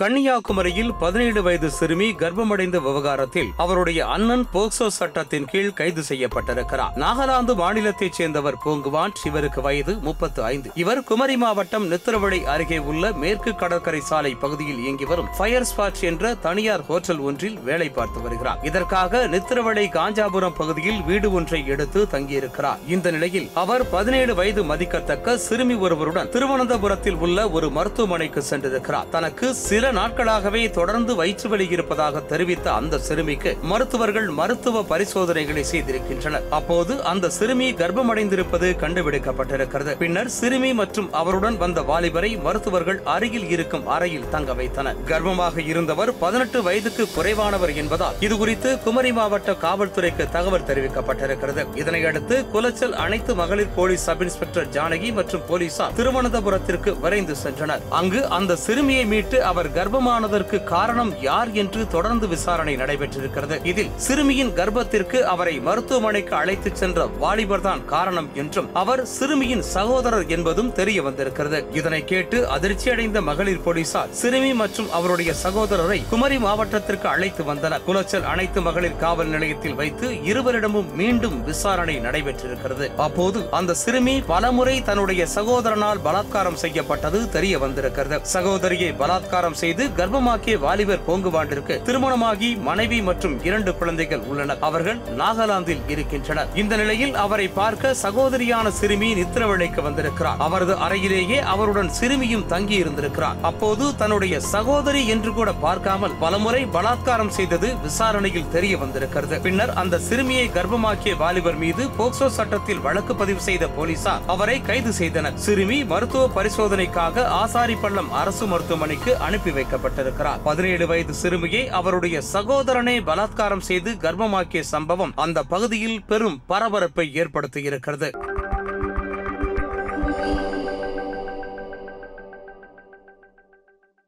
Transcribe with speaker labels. Speaker 1: கன்னியாகுமரியில் பதினேழு வயது சிறுமி கர்ப்பமடைந்த விவகாரத்தில் அவருடைய அண்ணன் போக்சோ சட்டத்தின் கீழ் கைது செய்யப்பட்டிருக்கிறார் நாகாலாந்து மாநிலத்தைச் சேர்ந்தவர் பூங்குவான் இவருக்கு வயது முப்பத்து ஐந்து இவர் குமரி மாவட்டம் நித்திரவழி அருகே உள்ள மேற்கு கடற்கரை சாலை பகுதியில் இயங்கி வரும் ஃபயர் ஸ்பாட் என்ற தனியார் ஹோட்டல் ஒன்றில் வேலை பார்த்து வருகிறார் இதற்காக நித்திரவழி காஞ்சாபுரம் பகுதியில் வீடு ஒன்றை எடுத்து தங்கியிருக்கிறார் இந்த நிலையில் அவர் பதினேழு வயது மதிக்கத்தக்க சிறுமி ஒருவருடன் திருவனந்தபுரத்தில் உள்ள ஒரு மருத்துவமனைக்கு சென்றிருக்கிறார் தனக்கு சில நாட்களாகவே தொடர்ந்து வயிற்று வலி இருப்பதாக தெரிவித்த அந்த சிறுமிக்கு மருத்துவர்கள் மருத்துவ பரிசோதனைகளை செய்திருக்கின்றனர் அப்போது அந்த சிறுமி கர்ப்பமடைந்திருப்பது கண்டுபிடிக்கப்பட்டிருக்கிறது பின்னர் சிறுமி மற்றும் அவருடன் வந்த வாலிபரை மருத்துவர்கள் அருகில் இருக்கும் அறையில் தங்க வைத்தனர் கர்ப்பமாக இருந்தவர் பதினெட்டு வயதுக்கு குறைவானவர் என்பதால் இதுகுறித்து குமரி மாவட்ட காவல்துறைக்கு தகவல் தெரிவிக்கப்பட்டிருக்கிறது இதனையடுத்து குலச்சல் அனைத்து மகளிர் போலீஸ் சப் இன்ஸ்பெக்டர் ஜானகி மற்றும் போலீசார் திருவனந்தபுரத்திற்கு விரைந்து சென்றனர் அங்கு அந்த சிறுமியை மீட்டு அவர் கர்ப்பமானதற்கு காரணம் யார் என்று தொடர்ந்து விசாரணை நடைபெற்றிருக்கிறது இதில் சிறுமியின் கர்ப்பத்திற்கு அவரை மருத்துவமனைக்கு அழைத்துச் சென்ற வாலிபர் தான் காரணம் என்றும் அவர் சிறுமியின் சகோதரர் என்பதும் தெரிய வந்திருக்கிறது இதனை கேட்டு அதிர்ச்சியடைந்த மகளிர் போலீசார் சிறுமி மற்றும் அவருடைய சகோதரரை குமரி மாவட்டத்திற்கு அழைத்து வந்தனர் குலச்சல் அனைத்து மகளிர் காவல் நிலையத்தில் வைத்து இருவரிடமும் மீண்டும் விசாரணை நடைபெற்றிருக்கிறது அப்போது அந்த சிறுமி பலமுறை தன்னுடைய சகோதரனால் பலாத்காரம் செய்யப்பட்டது தெரிய வந்திருக்கிறது சகோதரியை பலாத்காரம் செய்ய செய்து கர்ப்பமாக்கிய வாலிபர் போங்குவாண்டிற்கு திருமணமாகி மனைவி மற்றும் இரண்டு குழந்தைகள் உள்ளனர் அவர்கள் நாகாலாந்தில் இருக்கின்றனர் இந்த நிலையில் அவரை பார்க்க சகோதரியான சிறுமி நித்திரவழைக்கு வந்திருக்கிறார் அவரது அறையிலேயே அவருடன் சிறுமியும் தங்கி இருந்திருக்கிறார் அப்போது தன்னுடைய சகோதரி என்று கூட பார்க்காமல் பலமுறை பலாத்காரம் செய்தது விசாரணையில் தெரிய வந்திருக்கிறது பின்னர் அந்த சிறுமியை கர்ப்பமாக்கிய வாலிபர் மீது போக்சோ சட்டத்தில் வழக்கு பதிவு செய்த போலீசார் அவரை கைது செய்தனர் சிறுமி மருத்துவ பரிசோதனைக்காக ஆசாரிப்பள்ளம் அரசு மருத்துவமனைக்கு அனுப்பி வைக்கப்பட்டிருக்கிறார் பதினேழு வயது சிறுமியை அவருடைய சகோதரனை பலாத்காரம் செய்து கர்ப்பமாக்கிய சம்பவம் அந்த பகுதியில் பெரும் பரபரப்பை ஏற்படுத்தியிருக்கிறது